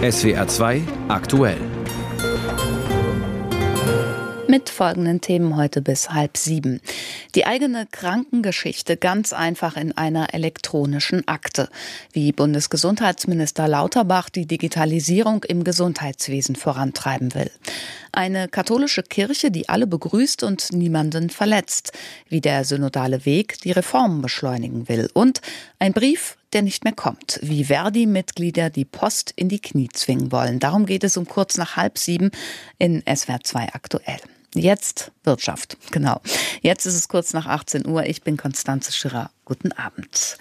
SWR 2 aktuell. Mit folgenden Themen heute bis halb sieben. Die eigene Krankengeschichte ganz einfach in einer elektronischen Akte. Wie Bundesgesundheitsminister Lauterbach die Digitalisierung im Gesundheitswesen vorantreiben will. Eine katholische Kirche, die alle begrüßt und niemanden verletzt. Wie der synodale Weg die Reformen beschleunigen will. Und ein Brief der nicht mehr kommt, wie Verdi-Mitglieder die Post in die Knie zwingen wollen. Darum geht es um kurz nach halb sieben in SWR 2 aktuell. Jetzt Wirtschaft, genau. Jetzt ist es kurz nach 18 Uhr. Ich bin Konstanze Schirrer. Guten Abend.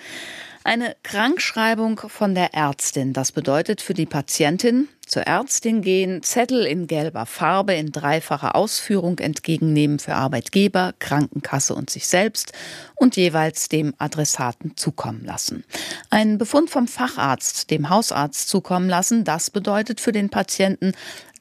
Eine Krankschreibung von der Ärztin. Das bedeutet für die Patientin, zur Ärztin gehen, Zettel in gelber Farbe in dreifacher Ausführung entgegennehmen für Arbeitgeber, Krankenkasse und sich selbst und jeweils dem Adressaten zukommen lassen. Ein Befund vom Facharzt dem Hausarzt zukommen lassen, das bedeutet für den Patienten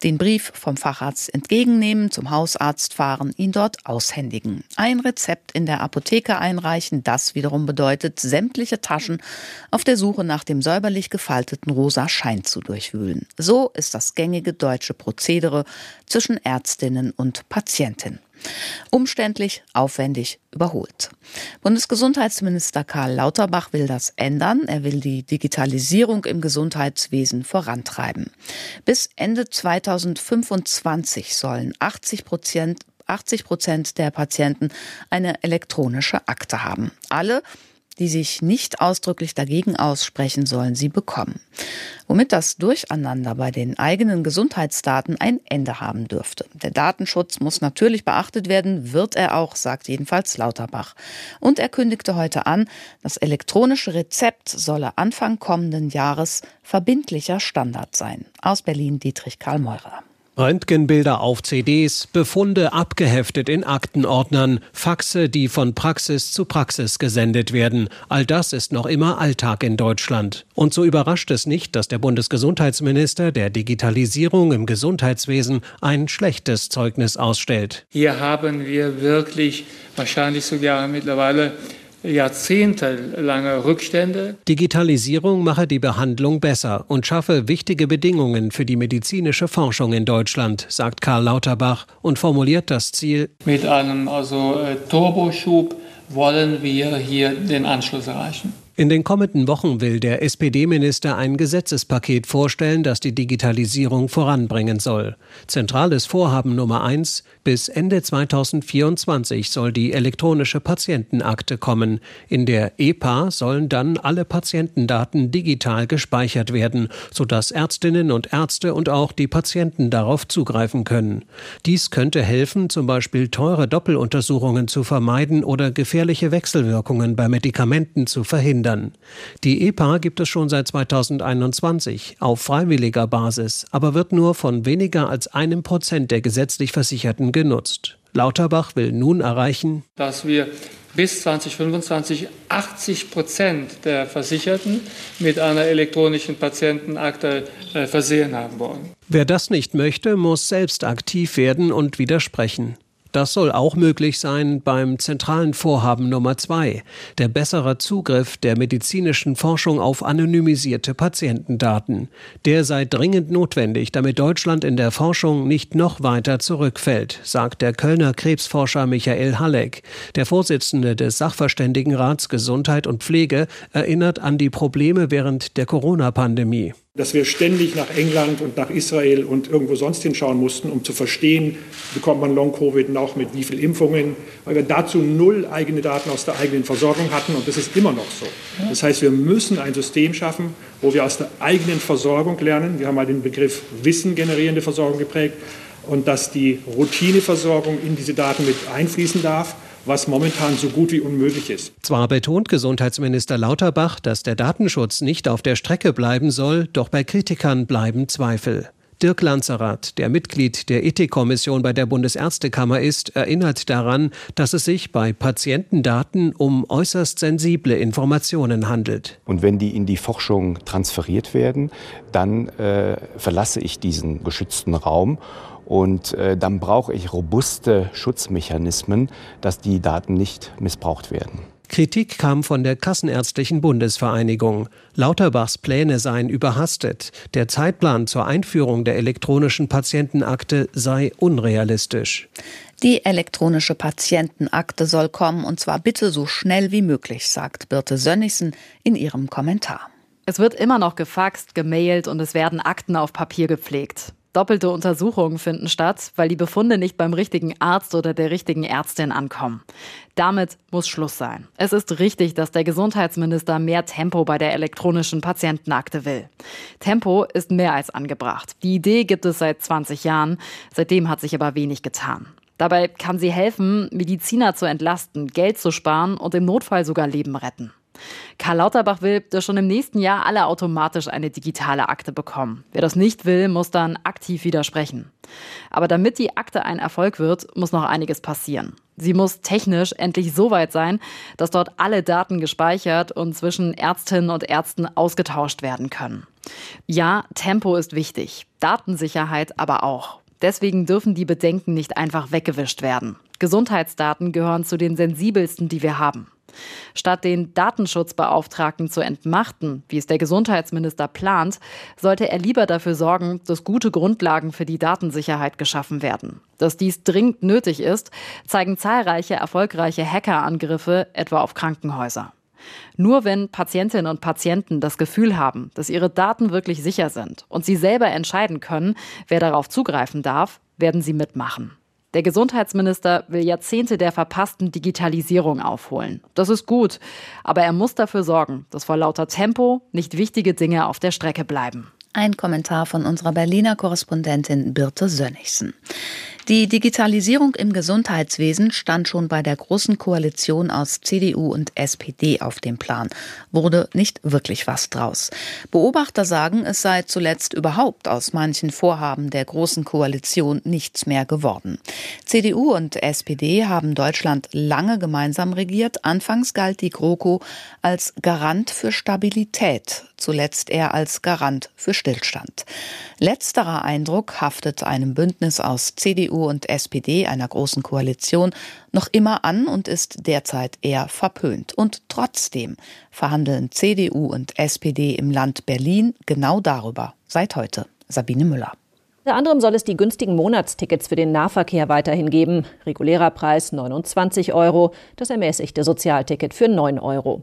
den Brief vom Facharzt entgegennehmen, zum Hausarzt fahren, ihn dort aushändigen. Ein Rezept in der Apotheke einreichen, das wiederum bedeutet, sämtliche Taschen auf der Suche nach dem säuberlich gefalteten rosa Schein zu durchwühlen. So so ist das gängige deutsche Prozedere zwischen Ärztinnen und Patientin. Umständlich, aufwendig, überholt. Bundesgesundheitsminister Karl Lauterbach will das ändern. Er will die Digitalisierung im Gesundheitswesen vorantreiben. Bis Ende 2025 sollen 80 Prozent 80 Prozent der Patienten eine elektronische Akte haben. Alle die sich nicht ausdrücklich dagegen aussprechen, sollen sie bekommen. Womit das Durcheinander bei den eigenen Gesundheitsdaten ein Ende haben dürfte. Der Datenschutz muss natürlich beachtet werden, wird er auch, sagt jedenfalls Lauterbach. Und er kündigte heute an, das elektronische Rezept solle Anfang kommenden Jahres verbindlicher Standard sein. Aus Berlin Dietrich Karl Meurer. Röntgenbilder auf CDs, Befunde abgeheftet in Aktenordnern, Faxe, die von Praxis zu Praxis gesendet werden. All das ist noch immer Alltag in Deutschland. Und so überrascht es nicht, dass der Bundesgesundheitsminister der Digitalisierung im Gesundheitswesen ein schlechtes Zeugnis ausstellt. Hier haben wir wirklich wahrscheinlich sogar mittlerweile jahrzehntelange Rückstände. Digitalisierung mache die Behandlung besser und schaffe wichtige Bedingungen für die medizinische Forschung in Deutschland, sagt Karl Lauterbach und formuliert das Ziel. Mit einem also äh, Turboschub wollen wir hier den Anschluss erreichen. In den kommenden Wochen will der SPD-Minister ein Gesetzespaket vorstellen, das die Digitalisierung voranbringen soll. Zentrales Vorhaben Nummer eins: bis Ende 2024 soll die elektronische Patientenakte kommen. In der EPA sollen dann alle Patientendaten digital gespeichert werden, sodass Ärztinnen und Ärzte und auch die Patienten darauf zugreifen können. Dies könnte helfen, zum Beispiel teure Doppeluntersuchungen zu vermeiden oder gefährliche Wechselwirkungen bei Medikamenten zu verhindern. Die EPA gibt es schon seit 2021 auf freiwilliger Basis, aber wird nur von weniger als einem Prozent der gesetzlich Versicherten genutzt. Lauterbach will nun erreichen, dass wir bis 2025 80 Prozent der Versicherten mit einer elektronischen Patientenakte äh, versehen haben wollen. Wer das nicht möchte, muss selbst aktiv werden und widersprechen. Das soll auch möglich sein beim zentralen Vorhaben Nummer zwei, der bessere Zugriff der medizinischen Forschung auf anonymisierte Patientendaten. Der sei dringend notwendig, damit Deutschland in der Forschung nicht noch weiter zurückfällt, sagt der Kölner Krebsforscher Michael Halleck. Der Vorsitzende des Sachverständigenrats Gesundheit und Pflege erinnert an die Probleme während der Corona-Pandemie dass wir ständig nach England und nach Israel und irgendwo sonst hinschauen mussten, um zu verstehen, bekommt man Long-Covid noch mit wie viel Impfungen, weil wir dazu null eigene Daten aus der eigenen Versorgung hatten und das ist immer noch so. Das heißt, wir müssen ein System schaffen, wo wir aus der eigenen Versorgung lernen. Wir haben mal den Begriff Wissen generierende Versorgung geprägt und dass die Routineversorgung in diese Daten mit einfließen darf was momentan so gut wie unmöglich ist. Zwar betont Gesundheitsminister Lauterbach, dass der Datenschutz nicht auf der Strecke bleiben soll, doch bei Kritikern bleiben Zweifel. Dirk Lanzerath, der Mitglied der Ethikkommission bei der Bundesärztekammer ist, erinnert daran, dass es sich bei Patientendaten um äußerst sensible Informationen handelt. Und wenn die in die Forschung transferiert werden, dann äh, verlasse ich diesen geschützten Raum und äh, dann brauche ich robuste Schutzmechanismen, dass die Daten nicht missbraucht werden. Kritik kam von der Kassenärztlichen Bundesvereinigung. Lauterbachs Pläne seien überhastet. Der Zeitplan zur Einführung der elektronischen Patientenakte sei unrealistisch. Die elektronische Patientenakte soll kommen und zwar bitte so schnell wie möglich, sagt Birte Sönnigsen in ihrem Kommentar. Es wird immer noch gefaxt, gemailt und es werden Akten auf Papier gepflegt. Doppelte Untersuchungen finden statt, weil die Befunde nicht beim richtigen Arzt oder der richtigen Ärztin ankommen. Damit muss Schluss sein. Es ist richtig, dass der Gesundheitsminister mehr Tempo bei der elektronischen Patientenakte will. Tempo ist mehr als angebracht. Die Idee gibt es seit 20 Jahren. Seitdem hat sich aber wenig getan. Dabei kann sie helfen, Mediziner zu entlasten, Geld zu sparen und im Notfall sogar Leben retten. Karl Lauterbach will, dass schon im nächsten Jahr alle automatisch eine digitale Akte bekommen. Wer das nicht will, muss dann aktiv widersprechen. Aber damit die Akte ein Erfolg wird, muss noch einiges passieren. Sie muss technisch endlich so weit sein, dass dort alle Daten gespeichert und zwischen Ärztinnen und Ärzten ausgetauscht werden können. Ja, Tempo ist wichtig, Datensicherheit aber auch. Deswegen dürfen die Bedenken nicht einfach weggewischt werden. Gesundheitsdaten gehören zu den sensibelsten, die wir haben. Statt den Datenschutzbeauftragten zu entmachten, wie es der Gesundheitsminister plant, sollte er lieber dafür sorgen, dass gute Grundlagen für die Datensicherheit geschaffen werden. Dass dies dringend nötig ist, zeigen zahlreiche erfolgreiche Hackerangriffe, etwa auf Krankenhäuser. Nur wenn Patientinnen und Patienten das Gefühl haben, dass ihre Daten wirklich sicher sind und sie selber entscheiden können, wer darauf zugreifen darf, werden sie mitmachen. Der Gesundheitsminister will Jahrzehnte der verpassten Digitalisierung aufholen. Das ist gut, aber er muss dafür sorgen, dass vor lauter Tempo nicht wichtige Dinge auf der Strecke bleiben. Ein Kommentar von unserer Berliner Korrespondentin Birte Sönnigsen. Die Digitalisierung im Gesundheitswesen stand schon bei der Großen Koalition aus CDU und SPD auf dem Plan, wurde nicht wirklich was draus. Beobachter sagen, es sei zuletzt überhaupt aus manchen Vorhaben der Großen Koalition nichts mehr geworden. CDU und SPD haben Deutschland lange gemeinsam regiert. Anfangs galt die GroKo als Garant für Stabilität, zuletzt eher als Garant für Stillstand. Letzterer Eindruck haftet einem Bündnis aus CDU CDU und SPD einer großen Koalition noch immer an und ist derzeit eher verpönt. Und trotzdem verhandeln CDU und SPD im Land Berlin genau darüber. Seit heute. Sabine Müller. Unter anderem soll es die günstigen Monatstickets für den Nahverkehr weiterhin geben. Regulärer Preis 29 Euro, das ermäßigte Sozialticket für 9 Euro.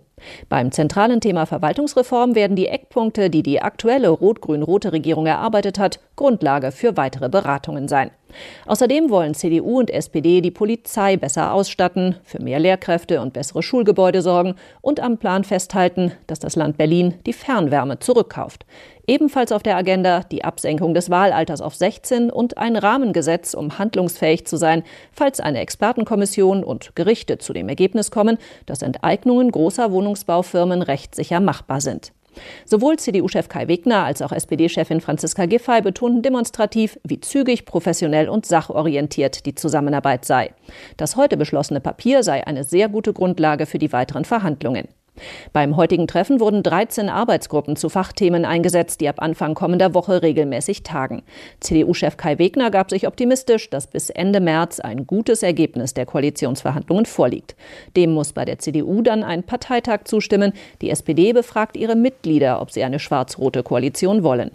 Beim zentralen Thema Verwaltungsreform werden die Eckpunkte, die die aktuelle rot-grün-rote Regierung erarbeitet hat, Grundlage für weitere Beratungen sein. Außerdem wollen CDU und SPD die Polizei besser ausstatten, für mehr Lehrkräfte und bessere Schulgebäude sorgen und am Plan festhalten, dass das Land Berlin die Fernwärme zurückkauft. Ebenfalls auf der Agenda die Absenkung des Wahlalters auf 16 und ein Rahmengesetz, um handlungsfähig zu sein, falls eine Expertenkommission und Gerichte zu dem Ergebnis kommen, dass Enteignungen großer Wohnungsbaufirmen rechtssicher machbar sind. Sowohl CDU-Chef Kai Wegner als auch SPD-Chefin Franziska Giffey betonten demonstrativ, wie zügig, professionell und sachorientiert die Zusammenarbeit sei. Das heute beschlossene Papier sei eine sehr gute Grundlage für die weiteren Verhandlungen. Beim heutigen Treffen wurden 13 Arbeitsgruppen zu Fachthemen eingesetzt, die ab Anfang kommender Woche regelmäßig tagen. CDU-Chef Kai Wegner gab sich optimistisch, dass bis Ende März ein gutes Ergebnis der Koalitionsverhandlungen vorliegt. Dem muss bei der CDU dann ein Parteitag zustimmen. Die SPD befragt ihre Mitglieder, ob sie eine schwarz-rote Koalition wollen.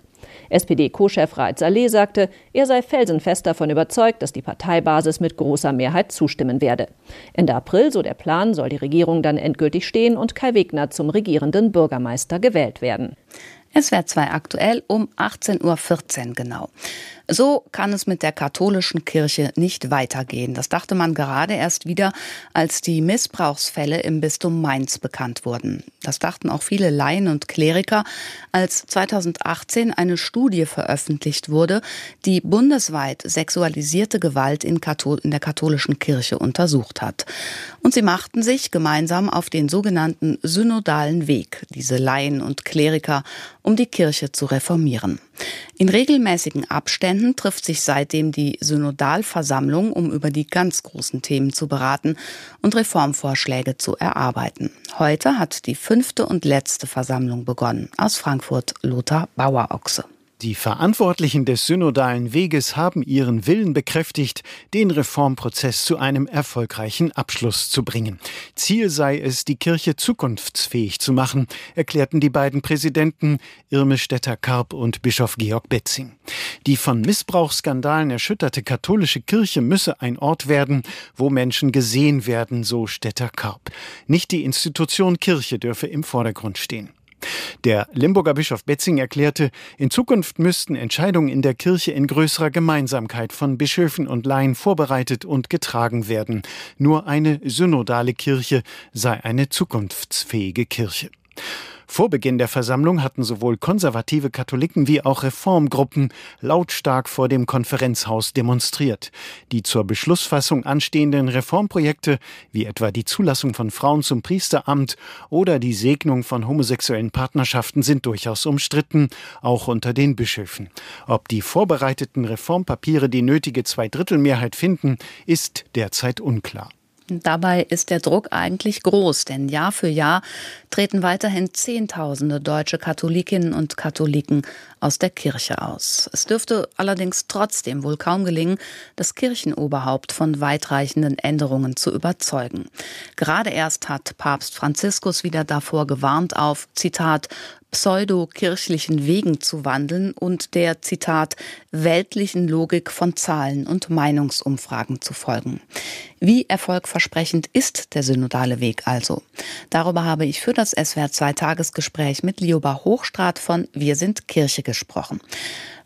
SPD-Co-Chef Raed Saleh sagte, er sei felsenfest davon überzeugt, dass die Parteibasis mit großer Mehrheit zustimmen werde. Ende April, so der Plan, soll die Regierung dann endgültig stehen und Kai Wegner zum regierenden Bürgermeister gewählt werden. Es wäre zwei aktuell um 18.14 Uhr genau. So kann es mit der katholischen Kirche nicht weitergehen. Das dachte man gerade erst wieder, als die Missbrauchsfälle im Bistum Mainz bekannt wurden. Das dachten auch viele Laien und Kleriker, als 2018 eine Studie veröffentlicht wurde, die bundesweit sexualisierte Gewalt in, in der katholischen Kirche untersucht hat. Und sie machten sich gemeinsam auf den sogenannten synodalen Weg, diese Laien und Kleriker, um die Kirche zu reformieren. In regelmäßigen Abständen trifft sich seitdem die Synodalversammlung, um über die ganz großen Themen zu beraten und Reformvorschläge zu erarbeiten. Heute hat die fünfte und letzte Versammlung begonnen. Aus Frankfurt Lothar Bauerochse. Die Verantwortlichen des synodalen Weges haben ihren Willen bekräftigt, den Reformprozess zu einem erfolgreichen Abschluss zu bringen. Ziel sei es, die Kirche zukunftsfähig zu machen, erklärten die beiden Präsidenten Irme Stetter-Karp und Bischof Georg Betzing. Die von Missbrauchsskandalen erschütterte katholische Kirche müsse ein Ort werden, wo Menschen gesehen werden, so Stetter-Karp. Nicht die Institution Kirche dürfe im Vordergrund stehen. Der Limburger Bischof Betzing erklärte, in Zukunft müssten Entscheidungen in der Kirche in größerer Gemeinsamkeit von Bischöfen und Laien vorbereitet und getragen werden. Nur eine synodale Kirche sei eine zukunftsfähige Kirche. Vor Beginn der Versammlung hatten sowohl konservative Katholiken wie auch Reformgruppen lautstark vor dem Konferenzhaus demonstriert. Die zur Beschlussfassung anstehenden Reformprojekte, wie etwa die Zulassung von Frauen zum Priesteramt oder die Segnung von homosexuellen Partnerschaften, sind durchaus umstritten, auch unter den Bischöfen. Ob die vorbereiteten Reformpapiere die nötige Zweidrittelmehrheit finden, ist derzeit unklar. Dabei ist der Druck eigentlich groß, denn Jahr für Jahr treten weiterhin Zehntausende deutsche Katholikinnen und Katholiken aus der Kirche aus. Es dürfte allerdings trotzdem wohl kaum gelingen, das Kirchenoberhaupt von weitreichenden Änderungen zu überzeugen. Gerade erst hat Papst Franziskus wieder davor gewarnt, auf, Zitat, pseudo-kirchlichen Wegen zu wandeln und der, Zitat, weltlichen Logik von Zahlen und Meinungsumfragen zu folgen. Wie erfolgversprechend ist der synodale Weg also? Darüber habe ich für das SWR 2 Tagesgespräch mit Lioba Hochstrat von Wir sind Kirche gesprochen.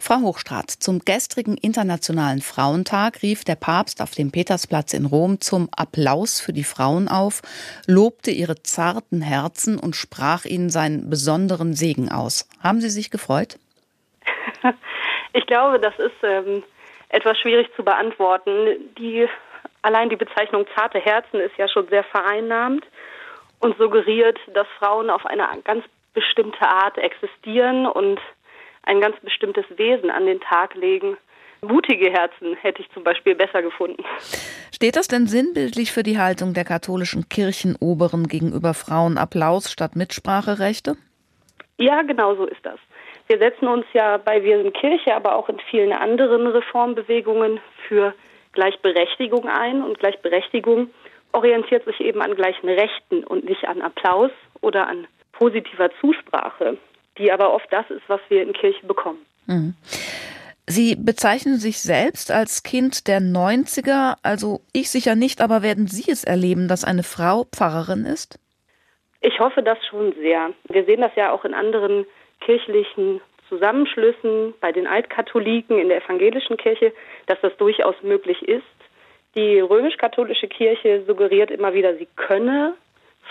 Frau Hochstrat, zum gestrigen Internationalen Frauentag rief der Papst auf dem Petersplatz in Rom zum Applaus für die Frauen auf, lobte ihre zarten Herzen und sprach ihnen seinen besonderen Segen aus. Haben Sie sich gefreut? Ich glaube, das ist ähm, etwas schwierig zu beantworten. Die, allein die Bezeichnung zarte Herzen ist ja schon sehr vereinnahmt und suggeriert, dass Frauen auf eine ganz bestimmte Art existieren und ein ganz bestimmtes Wesen an den Tag legen. Mutige Herzen hätte ich zum Beispiel besser gefunden. Steht das denn sinnbildlich für die Haltung der katholischen Kirchenoberen gegenüber Frauen Applaus statt Mitspracherechte? Ja, genau so ist das. Wir setzen uns ja bei Wir sind Kirche, aber auch in vielen anderen Reformbewegungen für Gleichberechtigung ein. Und Gleichberechtigung orientiert sich eben an gleichen Rechten und nicht an Applaus oder an positiver Zusprache die aber oft das ist, was wir in Kirche bekommen. Mhm. Sie bezeichnen sich selbst als Kind der 90er, also ich sicher nicht, aber werden Sie es erleben, dass eine Frau Pfarrerin ist? Ich hoffe das schon sehr. Wir sehen das ja auch in anderen kirchlichen Zusammenschlüssen, bei den Altkatholiken in der evangelischen Kirche, dass das durchaus möglich ist. Die römisch-katholische Kirche suggeriert immer wieder, sie könne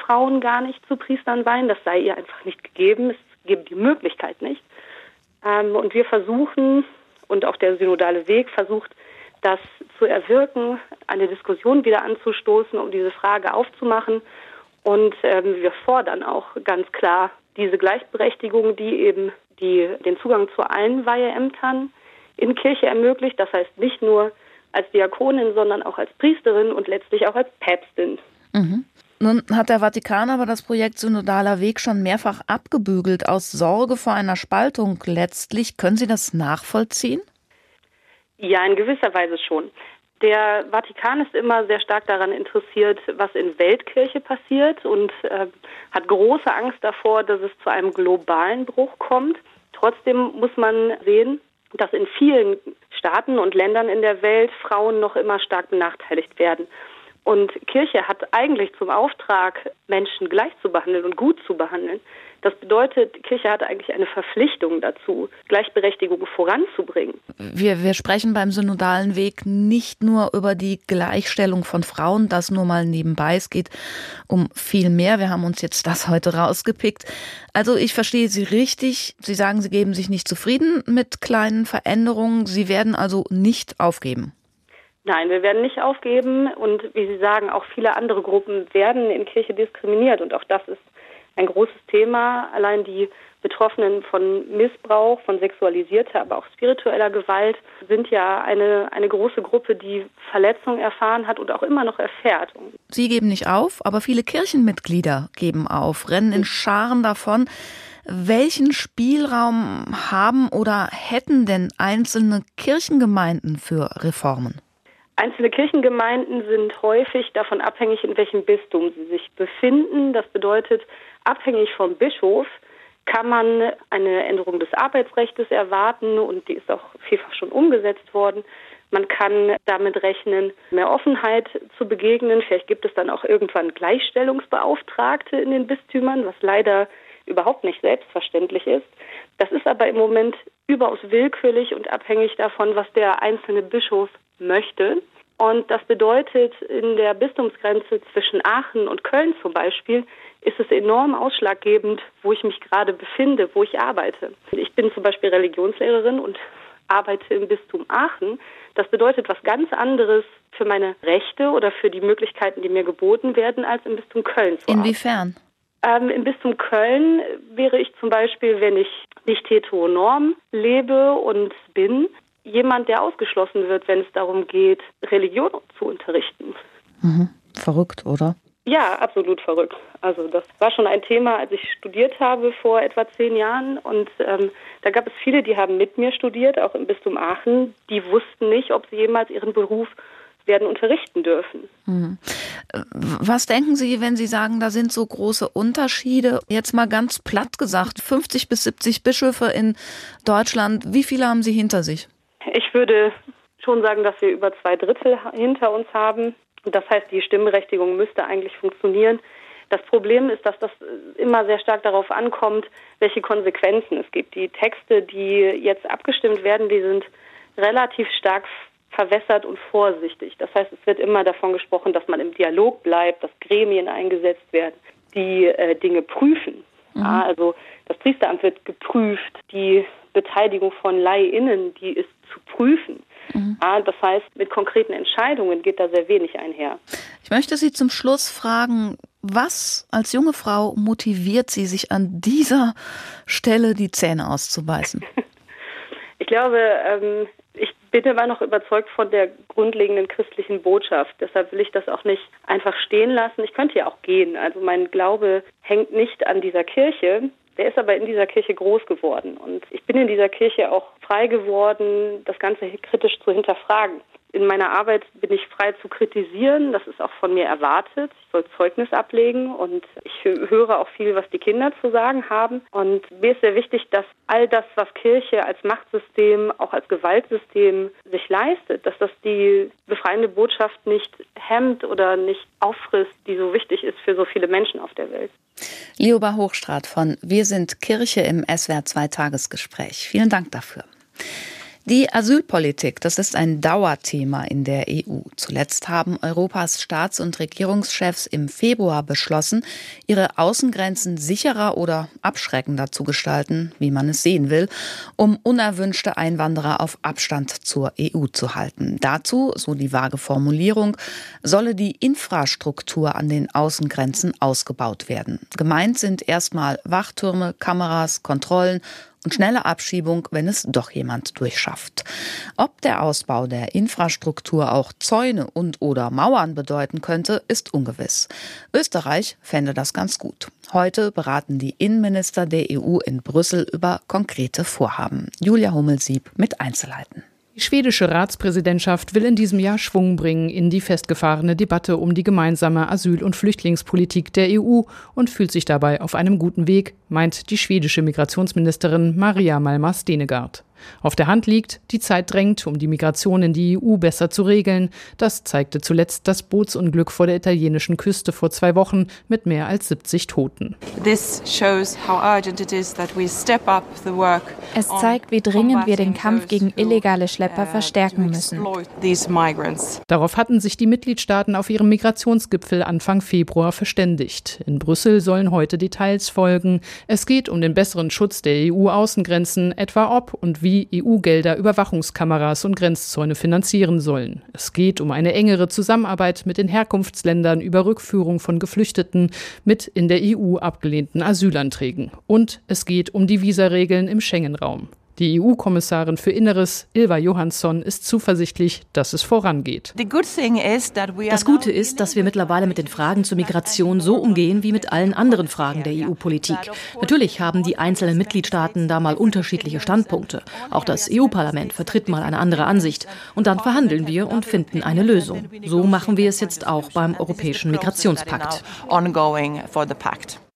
Frauen gar nicht zu Priestern weihen. Das sei ihr einfach nicht gegeben. Es geben die Möglichkeit nicht. Ähm, und wir versuchen, und auch der synodale Weg versucht, das zu erwirken, eine Diskussion wieder anzustoßen, um diese Frage aufzumachen. Und ähm, wir fordern auch ganz klar diese Gleichberechtigung, die eben die, den Zugang zu allen Weiheämtern in Kirche ermöglicht. Das heißt nicht nur als Diakonin, sondern auch als Priesterin und letztlich auch als Päpstin. Mhm. Nun hat der Vatikan aber das Projekt Synodaler Weg schon mehrfach abgebügelt aus Sorge vor einer Spaltung letztlich. Können Sie das nachvollziehen? Ja, in gewisser Weise schon. Der Vatikan ist immer sehr stark daran interessiert, was in Weltkirche passiert und äh, hat große Angst davor, dass es zu einem globalen Bruch kommt. Trotzdem muss man sehen, dass in vielen Staaten und Ländern in der Welt Frauen noch immer stark benachteiligt werden. Und Kirche hat eigentlich zum Auftrag, Menschen gleich zu behandeln und gut zu behandeln. Das bedeutet, Kirche hat eigentlich eine Verpflichtung dazu, Gleichberechtigung voranzubringen. Wir, wir sprechen beim synodalen Weg nicht nur über die Gleichstellung von Frauen, das nur mal nebenbei. Es geht um viel mehr. Wir haben uns jetzt das heute rausgepickt. Also ich verstehe Sie richtig. Sie sagen, Sie geben sich nicht zufrieden mit kleinen Veränderungen. Sie werden also nicht aufgeben. Nein, wir werden nicht aufgeben und wie Sie sagen, auch viele andere Gruppen werden in Kirche diskriminiert und auch das ist ein großes Thema. Allein die Betroffenen von Missbrauch, von sexualisierter, aber auch spiritueller Gewalt sind ja eine, eine große Gruppe, die Verletzungen erfahren hat und auch immer noch erfährt. Sie geben nicht auf, aber viele Kirchenmitglieder geben auf, rennen in Scharen davon. Welchen Spielraum haben oder hätten denn einzelne Kirchengemeinden für Reformen? Einzelne Kirchengemeinden sind häufig davon abhängig, in welchem Bistum sie sich befinden. Das bedeutet, abhängig vom Bischof kann man eine Änderung des Arbeitsrechts erwarten und die ist auch vielfach schon umgesetzt worden. Man kann damit rechnen, mehr Offenheit zu begegnen. Vielleicht gibt es dann auch irgendwann Gleichstellungsbeauftragte in den Bistümern, was leider überhaupt nicht selbstverständlich ist. Das ist aber im Moment überaus willkürlich und abhängig davon, was der einzelne Bischof möchte. Und das bedeutet, in der Bistumsgrenze zwischen Aachen und Köln zum Beispiel ist es enorm ausschlaggebend, wo ich mich gerade befinde, wo ich arbeite. Ich bin zum Beispiel Religionslehrerin und arbeite im Bistum Aachen. Das bedeutet was ganz anderes für meine Rechte oder für die Möglichkeiten, die mir geboten werden, als im Bistum Köln zu Inwiefern? Ähm, Im Bistum Köln wäre ich zum Beispiel, wenn ich nicht heteronorm lebe und bin, jemand, der ausgeschlossen wird, wenn es darum geht, Religion zu unterrichten. Mhm. Verrückt, oder? Ja, absolut verrückt. Also das war schon ein Thema, als ich studiert habe vor etwa zehn Jahren. Und ähm, da gab es viele, die haben mit mir studiert, auch im Bistum Aachen. Die wussten nicht, ob sie jemals ihren Beruf werden unterrichten dürfen. Mhm. Was denken Sie, wenn Sie sagen, da sind so große Unterschiede? Jetzt mal ganz platt gesagt, 50 bis 70 Bischöfe in Deutschland. Wie viele haben Sie hinter sich? Ich würde schon sagen, dass wir über zwei Drittel hinter uns haben. Das heißt, die Stimmberechtigung müsste eigentlich funktionieren. Das Problem ist, dass das immer sehr stark darauf ankommt, welche Konsequenzen es gibt. Die Texte, die jetzt abgestimmt werden, die sind relativ stark verwässert und vorsichtig. Das heißt, es wird immer davon gesprochen, dass man im Dialog bleibt, dass Gremien eingesetzt werden, die äh, Dinge prüfen. Mhm. Ja, also das Priesteramt wird geprüft, die Beteiligung von LaieInnen, die ist zu prüfen. Mhm. Ja, das heißt, mit konkreten Entscheidungen geht da sehr wenig einher. Ich möchte Sie zum Schluss fragen, was als junge Frau motiviert Sie, sich an dieser Stelle die Zähne auszubeißen? ich glaube, ähm, ich bin immer noch überzeugt von der grundlegenden christlichen Botschaft. Deshalb will ich das auch nicht einfach stehen lassen. Ich könnte ja auch gehen. Also mein Glaube hängt nicht an dieser Kirche. Der ist aber in dieser Kirche groß geworden. Und ich bin in dieser Kirche auch frei geworden, das Ganze kritisch zu hinterfragen. In meiner Arbeit bin ich frei zu kritisieren. Das ist auch von mir erwartet. Ich soll Zeugnis ablegen und ich höre auch viel, was die Kinder zu sagen haben. Und mir ist sehr wichtig, dass all das, was Kirche als Machtsystem, auch als Gewaltsystem sich leistet, dass das die befreiende Botschaft nicht hemmt oder nicht auffrisst, die so wichtig ist für so viele Menschen auf der Welt. Lioba Hochstrat von Wir sind Kirche im SWR 2 Tagesgespräch. Vielen Dank dafür. Die Asylpolitik, das ist ein Dauerthema in der EU. Zuletzt haben Europas Staats- und Regierungschefs im Februar beschlossen, ihre Außengrenzen sicherer oder abschreckender zu gestalten, wie man es sehen will, um unerwünschte Einwanderer auf Abstand zur EU zu halten. Dazu, so die vage Formulierung, solle die Infrastruktur an den Außengrenzen ausgebaut werden. Gemeint sind erstmal Wachtürme, Kameras, Kontrollen und schnelle Abschiebung, wenn es doch jemand durchschafft. Ob der Ausbau der Infrastruktur auch Zäune und oder Mauern bedeuten könnte, ist ungewiss. Österreich fände das ganz gut. Heute beraten die Innenminister der EU in Brüssel über konkrete Vorhaben. Julia Hummelsieb mit Einzelheiten. Die schwedische Ratspräsidentschaft will in diesem Jahr Schwung bringen in die festgefahrene Debatte um die gemeinsame Asyl- und Flüchtlingspolitik der EU und fühlt sich dabei auf einem guten Weg, meint die schwedische Migrationsministerin Maria Malmar Stenegard. Auf der Hand liegt, die Zeit drängt, um die Migration in die EU besser zu regeln. Das zeigte zuletzt das Bootsunglück vor der italienischen Küste vor zwei Wochen mit mehr als 70 Toten. Es zeigt, wie dringend wir den Kampf gegen illegale Schlepper uh, verstärken müssen. Darauf hatten sich die Mitgliedstaaten auf ihrem Migrationsgipfel Anfang Februar verständigt. In Brüssel sollen heute Details folgen. Es geht um den besseren Schutz der EU-Außengrenzen, etwa ob und wie die EU-Gelder Überwachungskameras und Grenzzäune finanzieren sollen. Es geht um eine engere Zusammenarbeit mit den Herkunftsländern über Rückführung von Geflüchteten mit in der EU abgelehnten Asylanträgen. Und es geht um die Visaregeln im Schengen-Raum. Die EU-Kommissarin für Inneres, Ilva Johansson, ist zuversichtlich, dass es vorangeht. Das Gute ist, dass wir mittlerweile mit den Fragen zur Migration so umgehen wie mit allen anderen Fragen der EU-Politik. Natürlich haben die einzelnen Mitgliedstaaten da mal unterschiedliche Standpunkte. Auch das EU-Parlament vertritt mal eine andere Ansicht. Und dann verhandeln wir und finden eine Lösung. So machen wir es jetzt auch beim Europäischen Migrationspakt.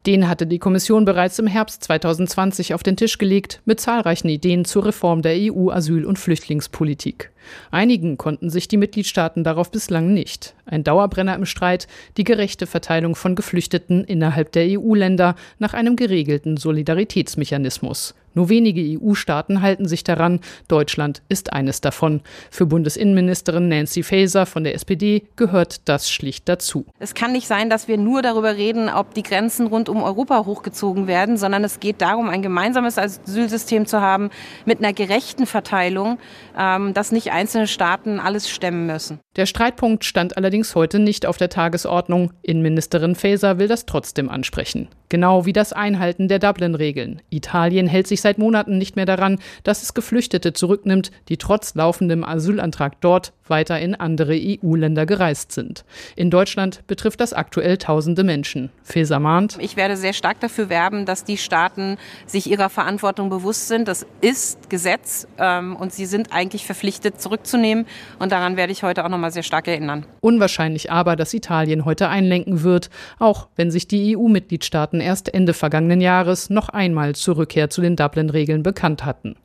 Den hatte die Kommission bereits im Herbst 2020 auf den Tisch gelegt mit zahlreichen Ideen zur Reform der EU-Asyl- und Flüchtlingspolitik. Einigen konnten sich die Mitgliedstaaten darauf bislang nicht. Ein Dauerbrenner im Streit, die gerechte Verteilung von Geflüchteten innerhalb der EU-Länder nach einem geregelten Solidaritätsmechanismus. Nur wenige EU-Staaten halten sich daran. Deutschland ist eines davon. Für Bundesinnenministerin Nancy Faeser von der SPD gehört das schlicht dazu. Es kann nicht sein, dass wir nur darüber reden, ob die Grenzen rund um Europa hochgezogen werden, sondern es geht darum, ein gemeinsames Asylsystem zu haben mit einer gerechten Verteilung, ähm, dass nicht einzelne Staaten alles stemmen müssen. Der Streitpunkt stand allerdings heute nicht auf der Tagesordnung. Innenministerin Faeser will das trotzdem ansprechen. Genau wie das Einhalten der Dublin-Regeln. Italien hält sich seit Monaten nicht mehr daran, dass es Geflüchtete zurücknimmt, die trotz laufendem Asylantrag dort weiter in andere EU-Länder gereist sind. In Deutschland betrifft das aktuell tausende Menschen. Feser mahnt. Ich werde sehr stark dafür werben, dass die Staaten sich ihrer Verantwortung bewusst sind. Das ist Gesetz ähm, und sie sind eigentlich verpflichtet zurückzunehmen. Und daran werde ich heute auch noch mal sehr stark erinnern. Unwahrscheinlich aber, dass Italien heute einlenken wird, auch wenn sich die EU-Mitgliedstaaten erst Ende vergangenen Jahres noch einmal zur Rückkehr zu den Dublin-Regeln bekannt hatten.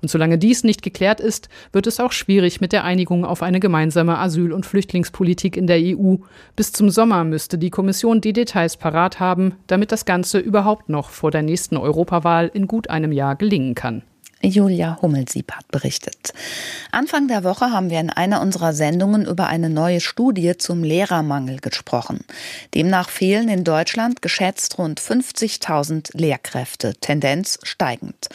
Und solange dies nicht geklärt ist, wird es auch schwierig mit der Einigung auf eine gemeinsame Asyl- und Flüchtlingspolitik in der EU. Bis zum Sommer müsste die Kommission die Details parat haben, damit das Ganze überhaupt noch vor der nächsten Europawahl in gut einem Jahr gelingen kann. Julia Hummelsieb hat berichtet. Anfang der Woche haben wir in einer unserer Sendungen über eine neue Studie zum Lehrermangel gesprochen. Demnach fehlen in Deutschland geschätzt rund 50.000 Lehrkräfte, Tendenz steigend.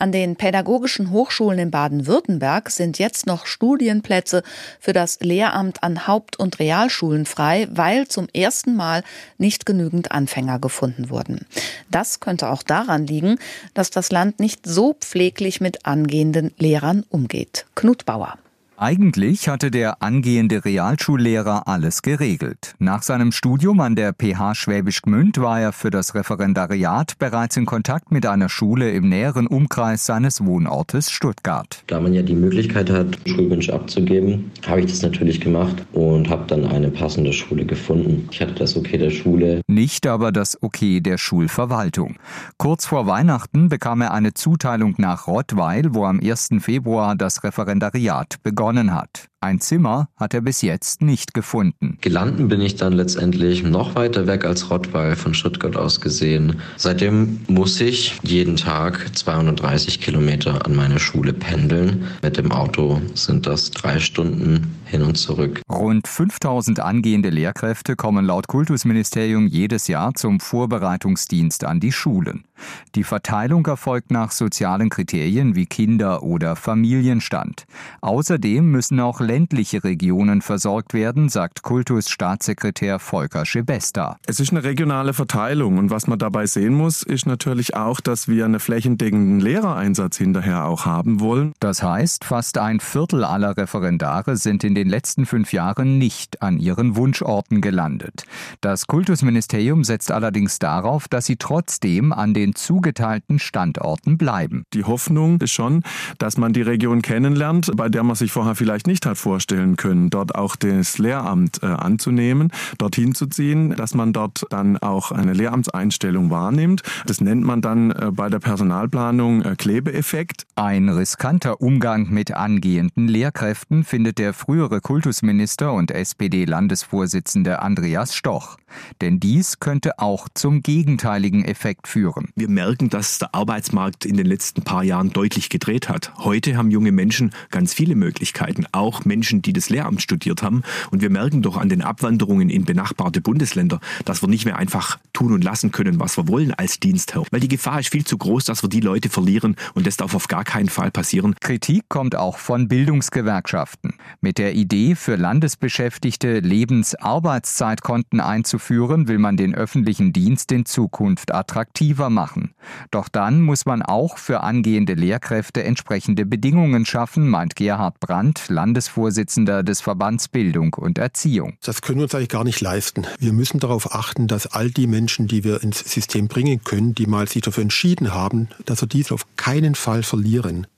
An den pädagogischen Hochschulen in Baden-Württemberg sind jetzt noch Studienplätze für das Lehramt an Haupt- und Realschulen frei, weil zum ersten Mal nicht genügend Anfänger gefunden wurden. Das könnte auch daran liegen, dass das Land nicht so pfleglich mit angehenden Lehrern umgeht. Knut Bauer. Eigentlich hatte der angehende Realschullehrer alles geregelt. Nach seinem Studium an der PH Schwäbisch Gmünd war er für das Referendariat bereits in Kontakt mit einer Schule im näheren Umkreis seines Wohnortes Stuttgart. Da man ja die Möglichkeit hat, Schulwünsche abzugeben, habe ich das natürlich gemacht und habe dann eine passende Schule gefunden. Ich hatte das Okay der Schule. Nicht aber das Okay der Schulverwaltung. Kurz vor Weihnachten bekam er eine Zuteilung nach Rottweil, wo am 1. Februar das Referendariat begonnen begonnen hat. Ein Zimmer hat er bis jetzt nicht gefunden. Gelanden bin ich dann letztendlich noch weiter weg als Rottweil von Stuttgart aus gesehen. Seitdem muss ich jeden Tag 230 Kilometer an meine Schule pendeln. Mit dem Auto sind das drei Stunden hin und zurück. Rund 5000 angehende Lehrkräfte kommen laut Kultusministerium jedes Jahr zum Vorbereitungsdienst an die Schulen. Die Verteilung erfolgt nach sozialen Kriterien wie Kinder- oder Familienstand. Außerdem müssen auch ländliche Regionen versorgt werden, sagt Kultusstaatssekretär Volker Schebesta. Es ist eine regionale Verteilung und was man dabei sehen muss, ist natürlich auch, dass wir einen flächendeckenden Lehrereinsatz hinterher auch haben wollen. Das heißt, fast ein Viertel aller Referendare sind in den letzten fünf Jahren nicht an ihren Wunschorten gelandet. Das Kultusministerium setzt allerdings darauf, dass sie trotzdem an den zugeteilten Standorten bleiben. Die Hoffnung ist schon, dass man die Region kennenlernt, bei der man sich vorher vielleicht nicht hat vorstellen können, dort auch das Lehramt äh, anzunehmen, dorthin zu ziehen, dass man dort dann auch eine Lehramtseinstellung wahrnimmt. Das nennt man dann äh, bei der Personalplanung äh, Klebeeffekt. Ein riskanter Umgang mit angehenden Lehrkräften findet der frühere Kultusminister und SPD-Landesvorsitzende Andreas Stoch. Denn dies könnte auch zum gegenteiligen Effekt führen. Wir merken, dass der Arbeitsmarkt in den letzten paar Jahren deutlich gedreht hat. Heute haben junge Menschen ganz viele Möglichkeiten, auch Menschen, die das Lehramt studiert haben. Und wir merken doch an den Abwanderungen in benachbarte Bundesländer, dass wir nicht mehr einfach tun und lassen können, was wir wollen als Dienstherr. Weil die Gefahr ist viel zu groß, dass wir die Leute verlieren und das darf auf gar keinen Fall passieren. Kritik kommt auch von Bildungsgewerkschaften. Mit der Idee, für Landesbeschäftigte Lebensarbeitszeitkonten einzuführen, will man den öffentlichen Dienst in Zukunft attraktiver machen. Doch dann muss man auch für angehende Lehrkräfte entsprechende Bedingungen schaffen, meint Gerhard Brandt, Landesvorsitzender des Verbands Bildung und Erziehung. Das können wir uns eigentlich gar nicht leisten. Wir müssen darauf achten, dass all die Menschen, die wir ins System bringen können, die mal sich dafür entschieden haben, dass wir dies auf keinen Fall verlieren.